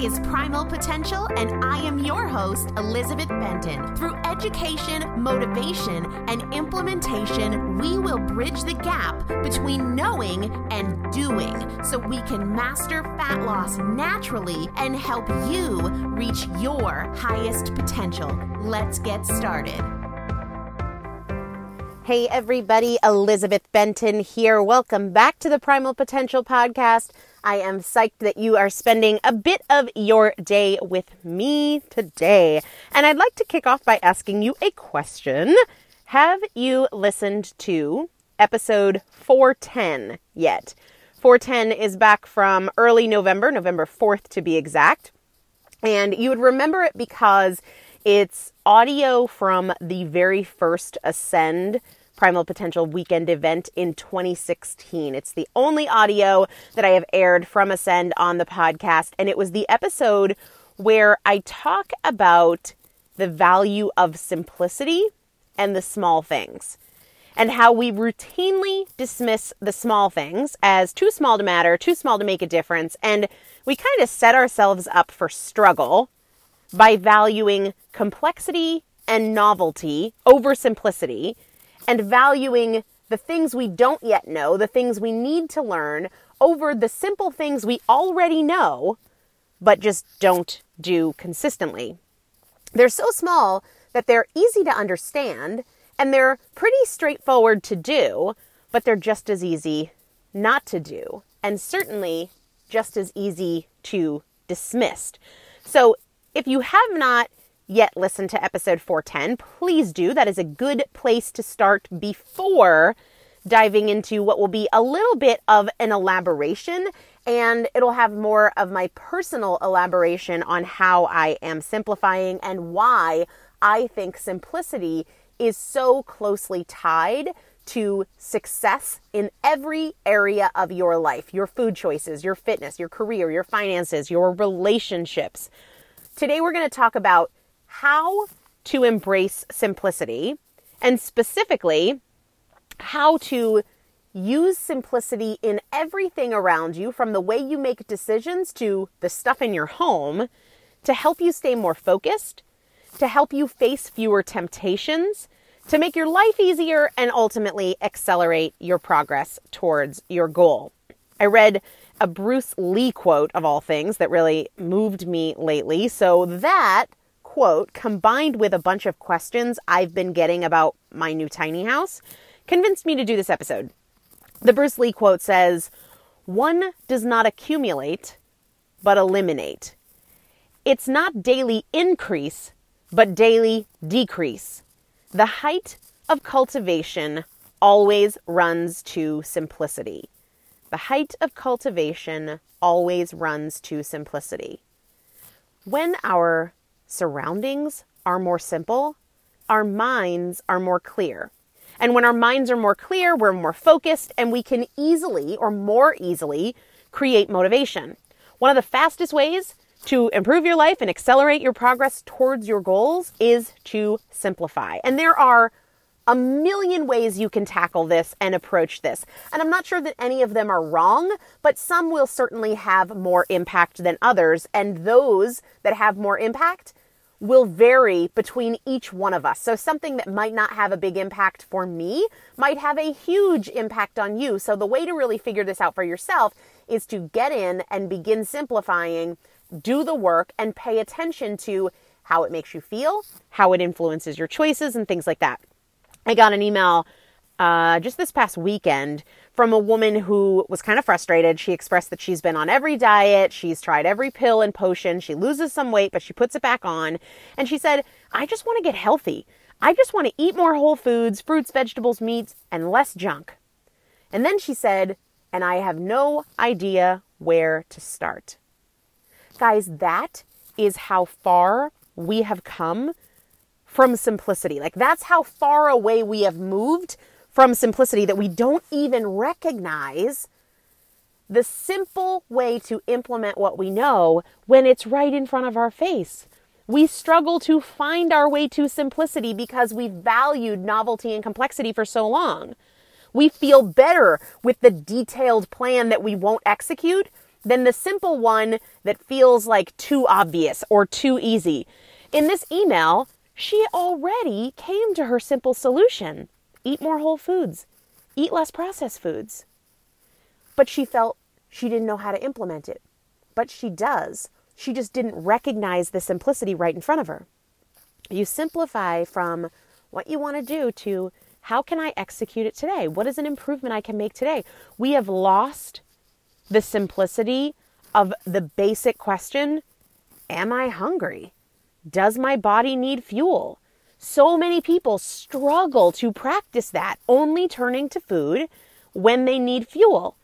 Is Primal Potential, and I am your host, Elizabeth Benton. Through education, motivation, and implementation, we will bridge the gap between knowing and doing so we can master fat loss naturally and help you reach your highest potential. Let's get started. Hey, everybody, Elizabeth Benton here. Welcome back to the Primal Potential Podcast. I am psyched that you are spending a bit of your day with me today. And I'd like to kick off by asking you a question. Have you listened to episode 410 yet? 410 is back from early November, November 4th to be exact. And you would remember it because it's audio from the very first Ascend Primal Potential weekend event in 2016. It's the only audio that I have aired from Ascend on the podcast, and it was the episode where I talk about the value of simplicity and the small things, and how we routinely dismiss the small things as too small to matter, too small to make a difference, and we kind of set ourselves up for struggle by valuing complexity and novelty over simplicity and valuing the things we don't yet know, the things we need to learn, over the simple things we already know, but just don't do consistently. They're so small that they're easy to understand and they're pretty straightforward to do, but they're just as easy not to do, and certainly just as easy to dismiss. So if you have not yet listen to episode 410, please do. That is a good place to start before diving into what will be a little bit of an elaboration and it'll have more of my personal elaboration on how I am simplifying and why I think simplicity is so closely tied to success in every area of your life your food choices, your fitness, your career, your finances, your relationships. Today, we're going to talk about how to embrace simplicity and specifically how to use simplicity in everything around you from the way you make decisions to the stuff in your home to help you stay more focused, to help you face fewer temptations, to make your life easier and ultimately accelerate your progress towards your goal. I read a Bruce Lee quote of all things that really moved me lately. So that quote, combined with a bunch of questions I've been getting about my new tiny house, convinced me to do this episode. The Bruce Lee quote says, One does not accumulate, but eliminate. It's not daily increase, but daily decrease. The height of cultivation always runs to simplicity. The height of cultivation always runs to simplicity. When our surroundings are more simple, our minds are more clear. And when our minds are more clear, we're more focused and we can easily or more easily create motivation. One of the fastest ways to improve your life and accelerate your progress towards your goals is to simplify. And there are a million ways you can tackle this and approach this. And I'm not sure that any of them are wrong, but some will certainly have more impact than others. And those that have more impact will vary between each one of us. So something that might not have a big impact for me might have a huge impact on you. So the way to really figure this out for yourself is to get in and begin simplifying, do the work and pay attention to how it makes you feel, how it influences your choices and things like that. I got an email uh, just this past weekend from a woman who was kind of frustrated. She expressed that she's been on every diet, she's tried every pill and potion, she loses some weight, but she puts it back on. And she said, I just want to get healthy. I just want to eat more whole foods, fruits, vegetables, meats, and less junk. And then she said, and I have no idea where to start. Guys, that is how far we have come from simplicity. Like, that's how far away we have moved from simplicity that we don't even recognize the simple way to implement what we know when it's right in front of our face. We struggle to find our way to simplicity because we've valued novelty and complexity for so long. We feel better with the detailed plan that we won't execute than the simple one that feels like too obvious or too easy. In this email, she already came to her simple solution eat more whole foods, eat less processed foods. But she felt she didn't know how to implement it. But she does. She just didn't recognize the simplicity right in front of her. You simplify from what you want to do to how can I execute it today? What is an improvement I can make today? We have lost the simplicity of the basic question Am I hungry? Does my body need fuel? So many people struggle to practice that, only turning to food when they need fuel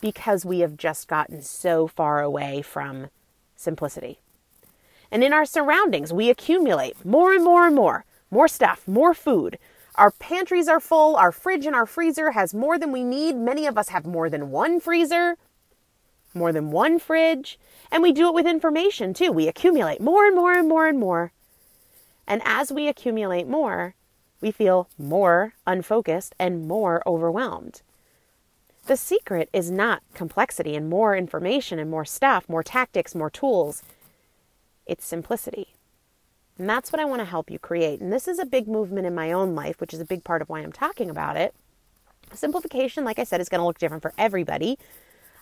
because we have just gotten so far away from simplicity. And in our surroundings, we accumulate more and more and more, more stuff, more food. Our pantries are full, our fridge and our freezer has more than we need. Many of us have more than one freezer, more than one fridge, and we do it with information too. We accumulate more and more and more and more. And as we accumulate more, we feel more unfocused and more overwhelmed. The secret is not complexity and more information and more stuff, more tactics, more tools. It's simplicity. And that's what I want to help you create. And this is a big movement in my own life, which is a big part of why I'm talking about it. Simplification, like I said, is going to look different for everybody.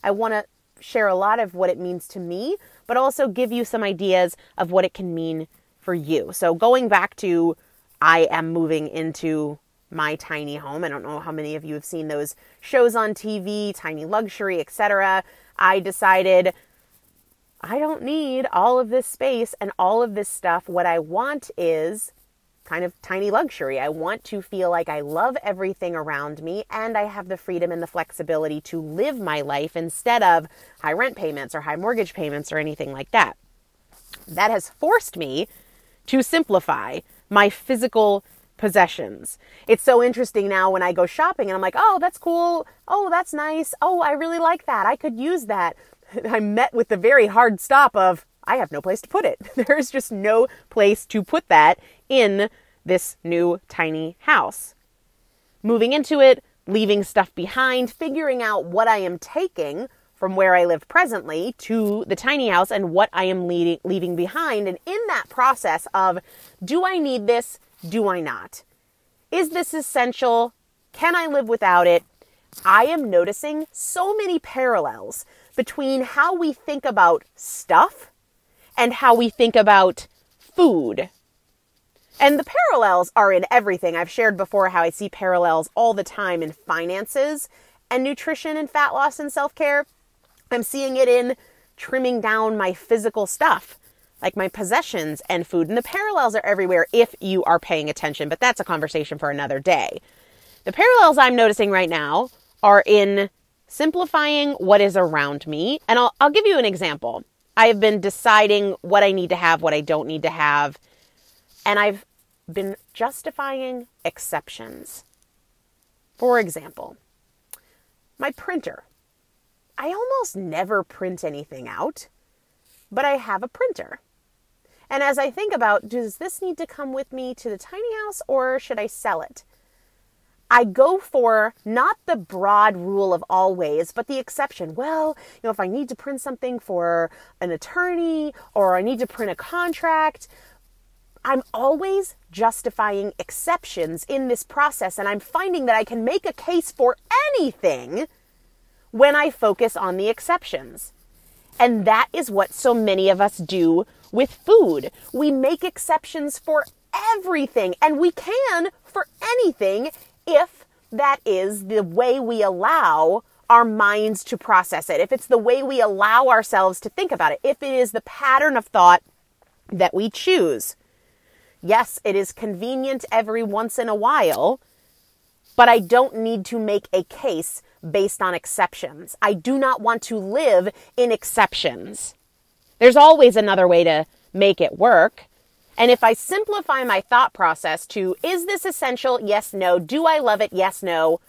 I want to share a lot of what it means to me, but also give you some ideas of what it can mean for you. So, going back to I am moving into my tiny home. I don't know how many of you have seen those shows on TV, Tiny Luxury, etc. I decided I don't need all of this space and all of this stuff. What I want is kind of tiny luxury. I want to feel like I love everything around me and I have the freedom and the flexibility to live my life instead of high rent payments or high mortgage payments or anything like that. That has forced me to simplify my physical possessions. It's so interesting now when I go shopping and I'm like, oh, that's cool. Oh, that's nice. Oh, I really like that. I could use that. I'm met with the very hard stop of I have no place to put it. There is just no place to put that in this new tiny house. Moving into it, leaving stuff behind, figuring out what I am taking from where I live presently to the tiny house and what I am leaving, leaving behind. And in that process of do I need this? Do I not? Is this essential? Can I live without it? I am noticing so many parallels between how we think about stuff and how we think about food. And the parallels are in everything. I've shared before how I see parallels all the time in finances and nutrition and fat loss and self care. I'm seeing it in trimming down my physical stuff, like my possessions and food. And the parallels are everywhere if you are paying attention, but that's a conversation for another day. The parallels I'm noticing right now are in simplifying what is around me. And I'll, I'll give you an example. I have been deciding what I need to have, what I don't need to have, and I've been justifying exceptions. For example, my printer. I almost never print anything out, but I have a printer. And as I think about, does this need to come with me to the tiny house or should I sell it? I go for not the broad rule of always, but the exception. Well, you know, if I need to print something for an attorney or I need to print a contract, I'm always justifying exceptions in this process. And I'm finding that I can make a case for anything when I focus on the exceptions. And that is what so many of us do with food. We make exceptions for everything, and we can for anything if that is the way we allow our minds to process it, if it's the way we allow ourselves to think about it, if it is the pattern of thought that we choose. Yes, it is convenient every once in a while, but I don't need to make a case based on exceptions. I do not want to live in exceptions. There's always another way to make it work. And if I simplify my thought process to is this essential? Yes, no. Do I love it? Yes, no.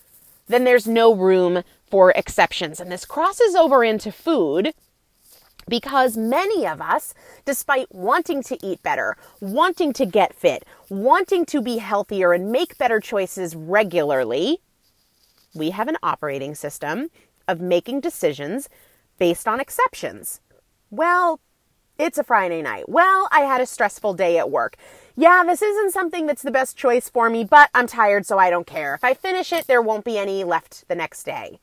Then there's no room for exceptions. And this crosses over into food because many of us, despite wanting to eat better, wanting to get fit, wanting to be healthier and make better choices regularly, we have an operating system of making decisions based on exceptions. Well, it's a Friday night. Well, I had a stressful day at work. Yeah, this isn't something that's the best choice for me, but I'm tired, so I don't care. If I finish it, there won't be any left the next day.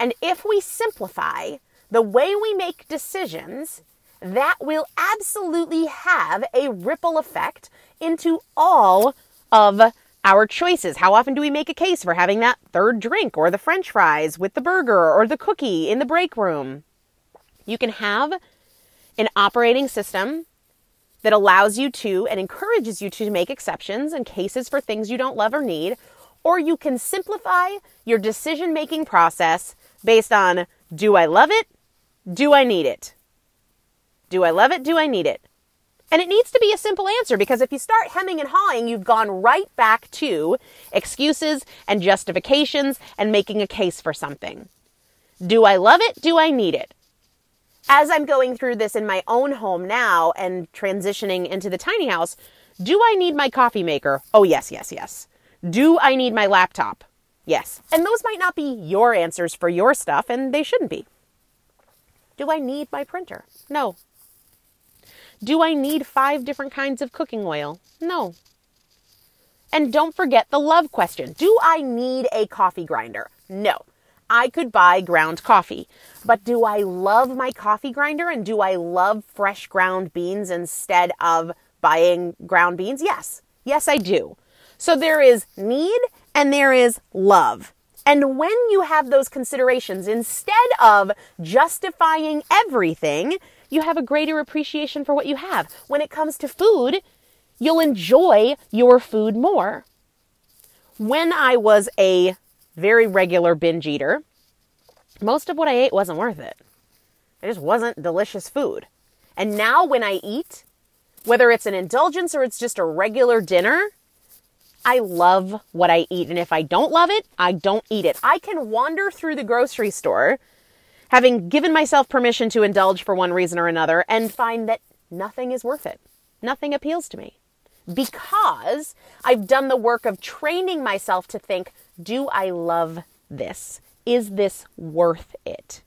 And if we simplify the way we make decisions, that will absolutely have a ripple effect into all of our choices. How often do we make a case for having that third drink or the french fries with the burger or the cookie in the break room? You can have an operating system that allows you to and encourages you to make exceptions and cases for things you don't love or need, or you can simplify your decision making process based on do I love it? Do I need it? Do I love it? Do I need it? And it needs to be a simple answer because if you start hemming and hawing, you've gone right back to excuses and justifications and making a case for something. Do I love it? Do I need it? As I'm going through this in my own home now and transitioning into the tiny house, do I need my coffee maker? Oh, yes, yes, yes. Do I need my laptop? Yes. And those might not be your answers for your stuff, and they shouldn't be. Do I need my printer? No. Do I need five different kinds of cooking oil? No. And don't forget the love question. Do I need a coffee grinder? No. I could buy ground coffee. But do I love my coffee grinder and do I love fresh ground beans instead of buying ground beans? Yes. Yes, I do. So there is need and there is love. And when you have those considerations, instead of justifying everything, you have a greater appreciation for what you have. When it comes to food, you'll enjoy your food more. When I was a very regular binge eater, most of what I ate wasn't worth it. It just wasn't delicious food. And now when I eat, whether it's an indulgence or it's just a regular dinner, I love what I eat. And if I don't love it, I don't eat it. I can wander through the grocery store, having given myself permission to indulge for one reason or another, and find that nothing is worth it. Nothing appeals to me. Because I've done the work of training myself to think, do I love this? Is this worth it?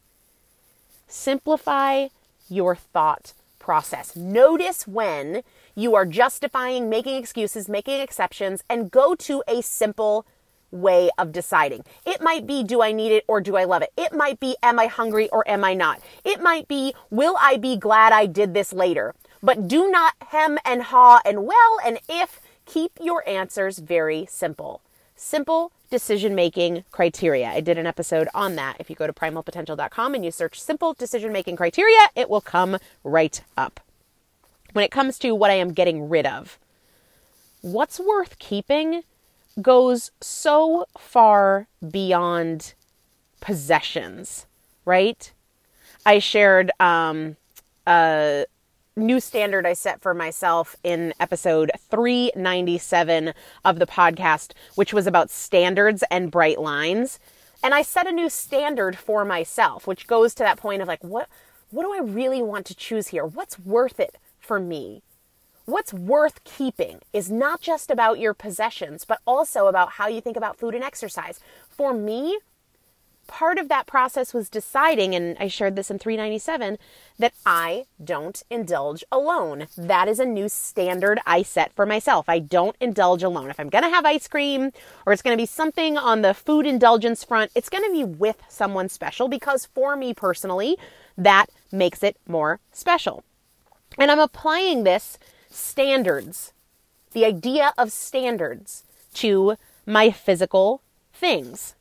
Simplify your thought process. Notice when you are justifying, making excuses, making exceptions, and go to a simple way of deciding. It might be, do I need it or do I love it? It might be, am I hungry or am I not? It might be, will I be glad I did this later? But do not hem and haw and well and if. Keep your answers very simple. Simple decision making criteria. I did an episode on that. If you go to primalpotential.com and you search simple decision making criteria, it will come right up. When it comes to what I am getting rid of, what's worth keeping goes so far beyond possessions, right? I shared um, a new standard I set for myself in episode 397 of the podcast, which was about standards and bright lines. And I set a new standard for myself, which goes to that point of like, what, what do I really want to choose here? What's worth it for me? What's worth keeping is not just about your possessions, but also about how you think about food and exercise. For me, part of that process was deciding, and I shared this in 397, that I don't indulge alone. That is a new standard I set for myself. I don't indulge alone. If I'm going to have ice cream or it's going to be something on the food indulgence front, it's going to be with someone special because for me personally, that makes it more special. And I'm applying this standards, the idea of standards to my physical things.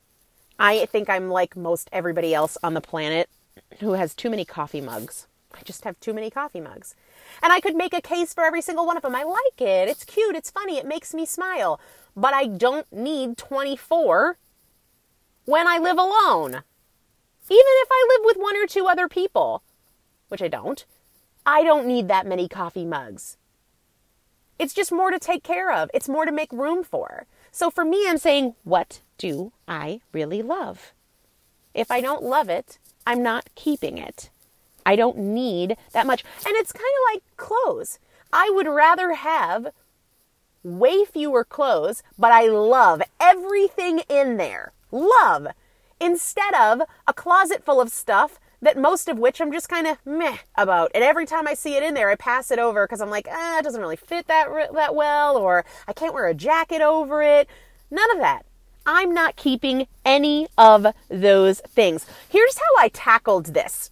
I think I'm like most everybody else on the planet who has too many coffee mugs. I just have too many coffee mugs. And I could make a case for every single one of them. I like it. It's cute. It's funny. It makes me smile. But I don't need 24 when I live alone. Even if I live with one or two other people, which I don't, I don't need that many coffee mugs. It's just more to take care of. It's more to make room for. So for me, I'm saying, what do I really love? If I don't love it, I'm not keeping it. I don't need that much. And it's kind of like clothes. I would rather have way fewer clothes, but I love everything in there. Love. Instead of a closet full of stuff that most of which I'm just kind of meh about. And every time I see it in there, I pass it over because I'm like, ah, it doesn't really fit that that well, or I can't wear a jacket over it. None of that. I'm not keeping any of those things. Here's how I tackled this.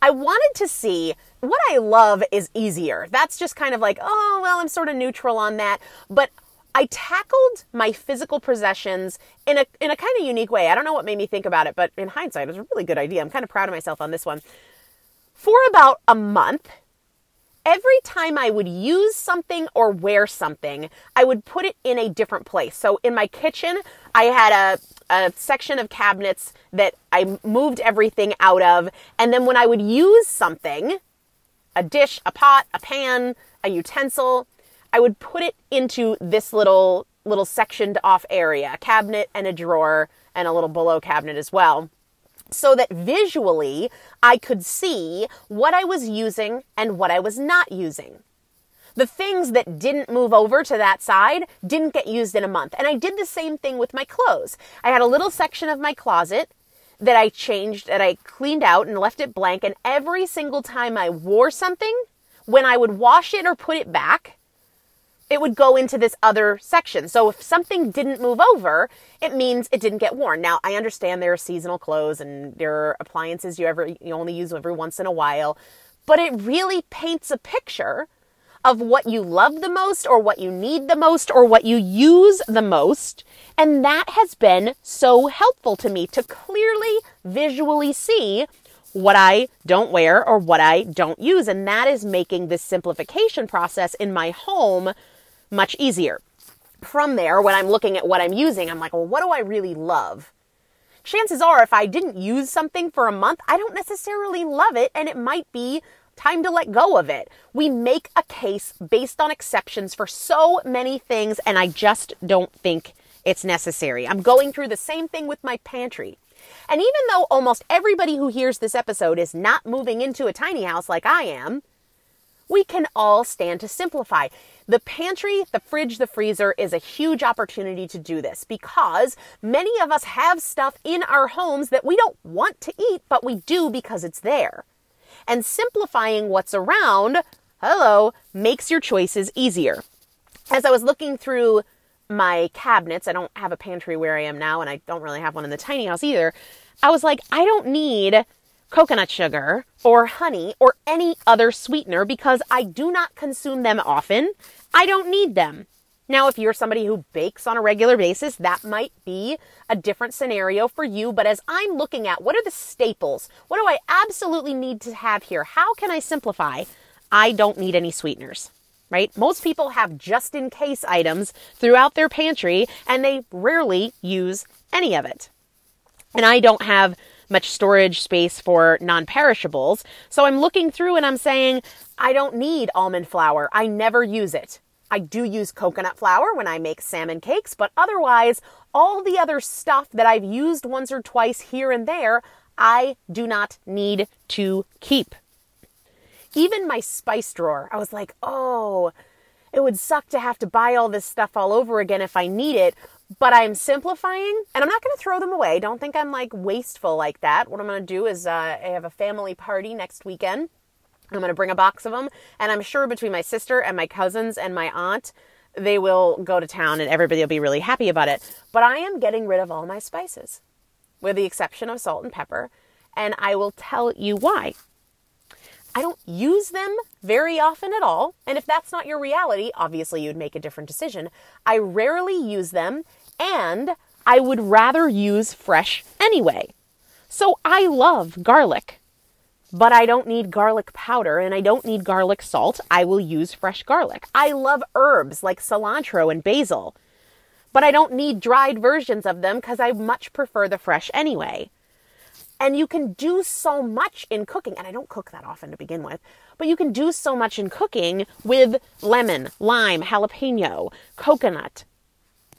I wanted to see what I love is easier. That's just kind of like, oh, well, I'm sort of neutral on that. But I tackled my physical possessions in a in a kind of unique way. I don't know what made me think about it, but in hindsight, it was a really good idea. I'm kind of proud of myself on this one. For about a month, every time I would use something or wear something, I would put it in a different place. So in my kitchen, I had a a section of cabinets that I moved everything out of, and then when I would use something, a dish, a pot, a pan, a utensil, I would put it into this little little sectioned off area, a cabinet and a drawer and a little below cabinet as well. So that visually I could see what I was using and what I was not using. The things that didn't move over to that side didn't get used in a month. And I did the same thing with my clothes. I had a little section of my closet that I changed, that I cleaned out and left it blank. And every single time I wore something, when I would wash it or put it back, it would go into this other section. So if something didn't move over, it means it didn't get worn. Now I understand there are seasonal clothes and there are appliances you ever you only use every once in a while, but it really paints a picture of what you love the most or what you need the most or what you use the most. And that has been so helpful to me to clearly visually see what I don't wear or what I don't use. And that is making this simplification process in my home much easier. From there, when I'm looking at what I'm using, I'm like, well, what do I really love? Chances are, if I didn't use something for a month, I don't necessarily love it, and it might be time to let go of it. We make a case based on exceptions for so many things, and I just don't think it's necessary. I'm going through the same thing with my pantry. And even though almost everybody who hears this episode is not moving into a tiny house like I am, we can all stand to simplify. The pantry, the fridge, the freezer is a huge opportunity to do this because many of us have stuff in our homes that we don't want to eat, but we do because it's there. And simplifying what's around, hello, makes your choices easier. As I was looking through my cabinets, I don't have a pantry where I am now, and I don't really have one in the tiny house either. I was like, I don't need coconut sugar or honey or any other sweetener because I do not consume them often. I don't need them. Now, if you're somebody who bakes on a regular basis, that might be a different scenario for you. But as I'm looking at what are the staples? What do I absolutely need to have here? How can I simplify? I don't need any sweeteners, right? Most people have just in case items throughout their pantry and they rarely use any of it. And I don't have much storage space for non perishables. So I'm looking through and I'm saying, I don't need almond flour. I never use it. I do use coconut flour when I make salmon cakes, but otherwise, all the other stuff that I've used once or twice here and there, I do not need to keep. Even my spice drawer, I was like, oh, it would suck to have to buy all this stuff all over again if I need it but I'm simplifying and I'm not going to throw them away. Don't think I'm like wasteful like that. What I'm going to do is uh, I have a family party next weekend. I'm going to bring a box of them and I'm sure between my sister and my cousins and my aunt, they will go to town and everybody will be really happy about it. But I am getting rid of all my spices with the exception of salt and pepper. And I will tell you why. I don't use them very often at all. And if that's not your reality, obviously you'd make a different decision. I rarely use them and I would rather use fresh anyway. So I love garlic, but I don't need garlic powder and I don't need garlic salt. I will use fresh garlic. I love herbs like cilantro and basil, but I don't need dried versions of them because I much prefer the fresh anyway. And you can do so much in cooking, and I don't cook that often to begin with, but you can do so much in cooking with lemon, lime, jalapeno, coconut,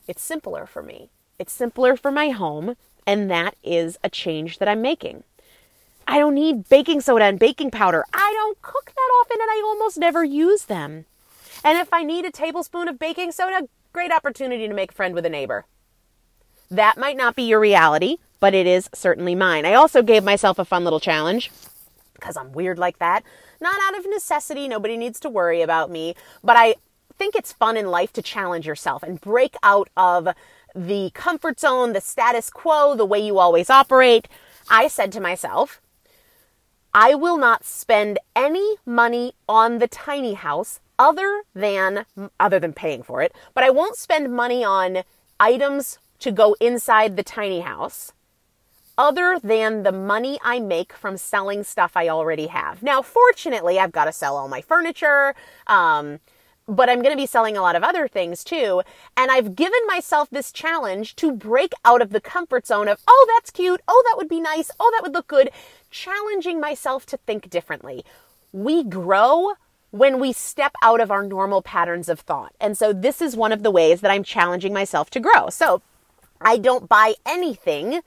it's simpler for me. It's simpler for my home, and that is a change that I'm making. I don't need baking soda and baking powder. I don't cook that often and I almost never use them. And if I need a tablespoon of baking soda, great opportunity to make a friend with a neighbor. That might not be your reality, but it is certainly mine. I also gave myself a fun little challenge because I'm weird like that. Not out of necessity, nobody needs to worry about me, but I think it's fun in life to challenge yourself and break out of the comfort zone, the status quo, the way you always operate. I said to myself, I will not spend any money on the tiny house other than other than paying for it, but I won't spend money on items to go inside the tiny house other than the money I make from selling stuff I already have. Now, fortunately, I've got to sell all my furniture. Um, but I'm going to be selling a lot of other things too. And I've given myself this challenge to break out of the comfort zone of, oh, that's cute. Oh, that would be nice. Oh, that would look good. Challenging myself to think differently. We grow when we step out of our normal patterns of thought. And so this is one of the ways that I'm challenging myself to grow. So I don't buy anything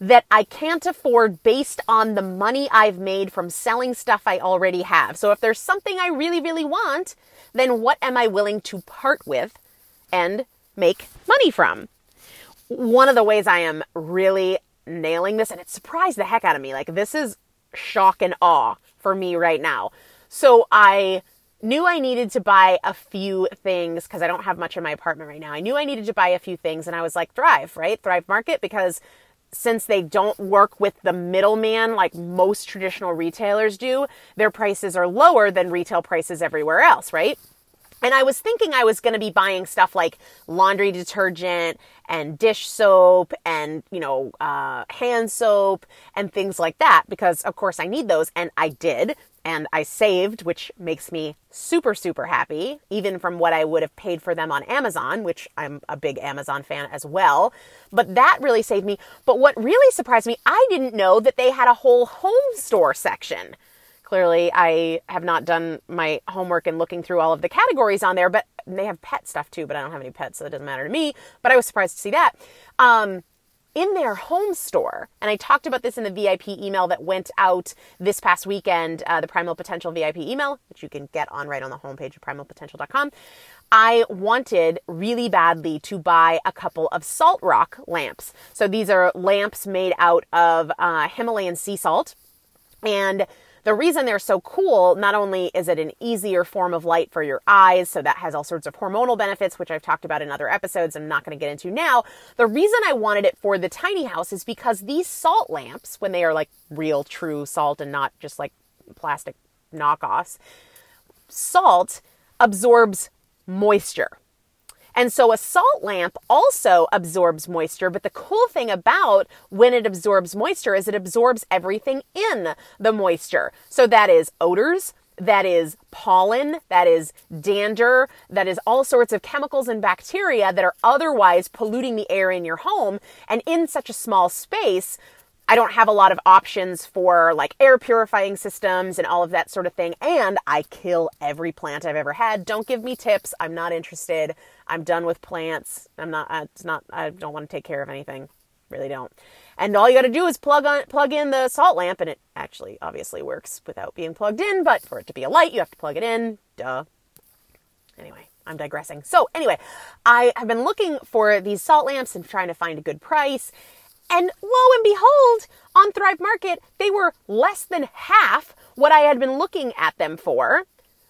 that I can't afford based on the money I've made from selling stuff I already have. So if there's something I really, really want, then what am I willing to part with and make money from? One of the ways I am really nailing this, and it surprised the heck out of me, like this is shock and awe for me right now. So I knew I needed to buy a few things because I don't have much in my apartment right now. I knew I needed to buy a few things and I was like, Thrive, right? Thrive Market because since they don't work with the middleman like most traditional retailers do, their prices are lower than retail prices everywhere else, right? And I was thinking I was going to be buying stuff like laundry detergent and dish soap and, you know, uh, hand soap and things like that because, of course, I need those. And I did and I saved, which makes me super, super happy, even from what I would have paid for them on Amazon, which I'm a big Amazon fan as well. But that really saved me. But what really surprised me, I didn't know that they had a whole home store section. Clearly, I have not done my homework and looking through all of the categories on there, but they have pet stuff too, but I don't have any pets, so it doesn't matter to me. But I was surprised to see that. Um, in their home store. And I talked about this in the VIP email that went out this past weekend, uh, the Primal Potential VIP email, which you can get on right on the homepage of primalpotential.com. I wanted really badly to buy a couple of salt rock lamps. So these are lamps made out of uh, Himalayan sea salt. And the reason they're so cool, not only is it an easier form of light for your eyes, so that has all sorts of hormonal benefits, which I've talked about in other episodes, I'm not going to get into now. The reason I wanted it for the tiny house is because these salt lamps, when they are like real, true salt and not just like plastic knockoffs, salt absorbs moisture. And so a salt lamp also absorbs moisture, but the cool thing about when it absorbs moisture is it absorbs everything in the moisture. So that is odors, that is pollen, that is dander, that is all sorts of chemicals and bacteria that are otherwise polluting the air in your home. And in such a small space, I don't have a lot of options for like air purifying systems and all of that sort of thing. And I kill every plant I've ever had. Don't give me tips. I'm not interested. I'm done with plants. I'm not, it's not, I don't want to take care of anything. Really don't. And all you got to do is plug on, plug in the salt lamp and it actually obviously works without being plugged in, but for it to be a light, you have to plug it in. Duh. Anyway, I'm digressing. So anyway, I have been looking for these salt lamps and trying to find a good price. And lo and behold, on Thrive Market, they were less than half what I had been looking at them for.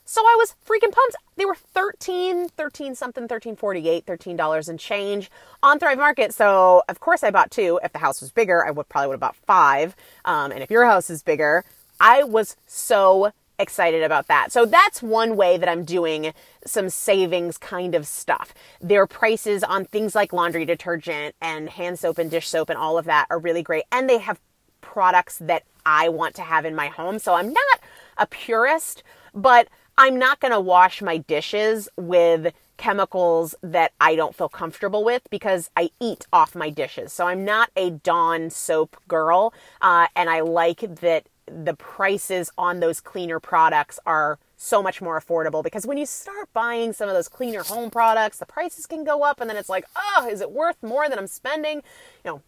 So I was freaking pumped. They were 13, 13 something, 1348, $13 and change on Thrive Market. So of course I bought two. If the house was bigger, I would probably would have bought five. Um, and if your house is bigger, I was so excited about that. So that's one way that I'm doing some savings kind of stuff. Their prices on things like laundry detergent and hand soap and dish soap and all of that are really great. And they have products that I want to have in my home. So I'm not a purist, but I'm not going to wash my dishes with chemicals that I don't feel comfortable with because I eat off my dishes. So I'm not a Dawn soap girl. Uh, and I like that the prices on those cleaner products are so much more affordable because when you start buying some of those cleaner home products, the prices can go up and then it's like, oh, is it worth more than I'm spending? You know,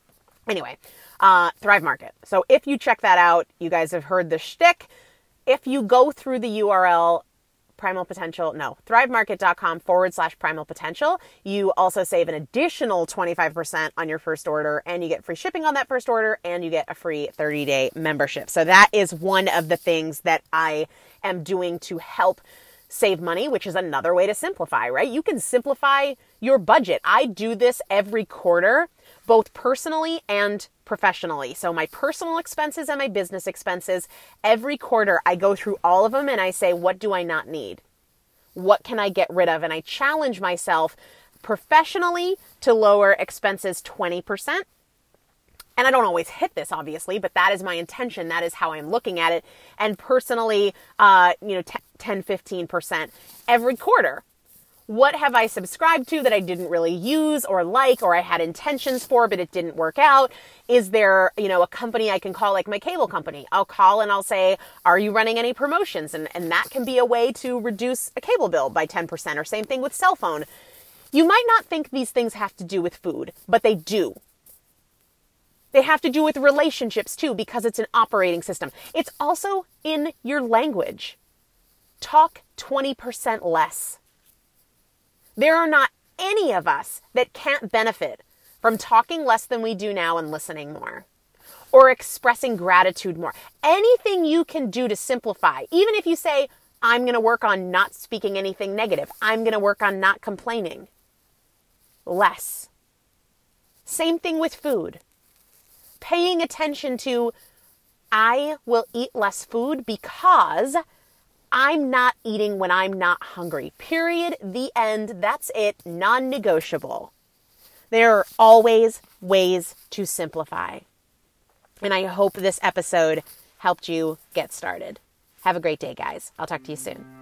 anyway, uh, Thrive Market. So if you check that out, you guys have heard the shtick. If you go through the URL primal potential, no, thrivemarket.com forward slash primal potential. You also save an additional 25% on your first order and you get free shipping on that first order and you get a free 30 day membership. So that is one of the things that I am doing to help save money, which is another way to simplify, right? You can simplify your budget. I do this every quarter, both personally and professionally. So my personal expenses and my business expenses, every quarter I go through all of them and I say, what do I not need? What can I get rid of? And I challenge myself professionally to lower expenses 20%. And I don't always hit this, obviously, but that is my intention. That is how I'm looking at it. And personally, uh, you know, 10, 15% every quarter. What have I subscribed to that I didn't really use or like or I had intentions for but it didn't work out? Is there, you know, a company I can call like my cable company? I'll call and I'll say, "Are you running any promotions?" And and that can be a way to reduce a cable bill by 10% or same thing with cell phone. You might not think these things have to do with food, but they do. They have to do with relationships too because it's an operating system. It's also in your language. Talk 20% less. There are not any of us that can't benefit from talking less than we do now and listening more or expressing gratitude more. Anything you can do to simplify, even if you say, I'm going to work on not speaking anything negative, I'm going to work on not complaining. Less. Same thing with food. Paying attention to, I will eat less food because I'm not eating when I'm not hungry. Period. The end. That's it. Non negotiable. There are always ways to simplify. And I hope this episode helped you get started. Have a great day, guys. I'll talk to you soon.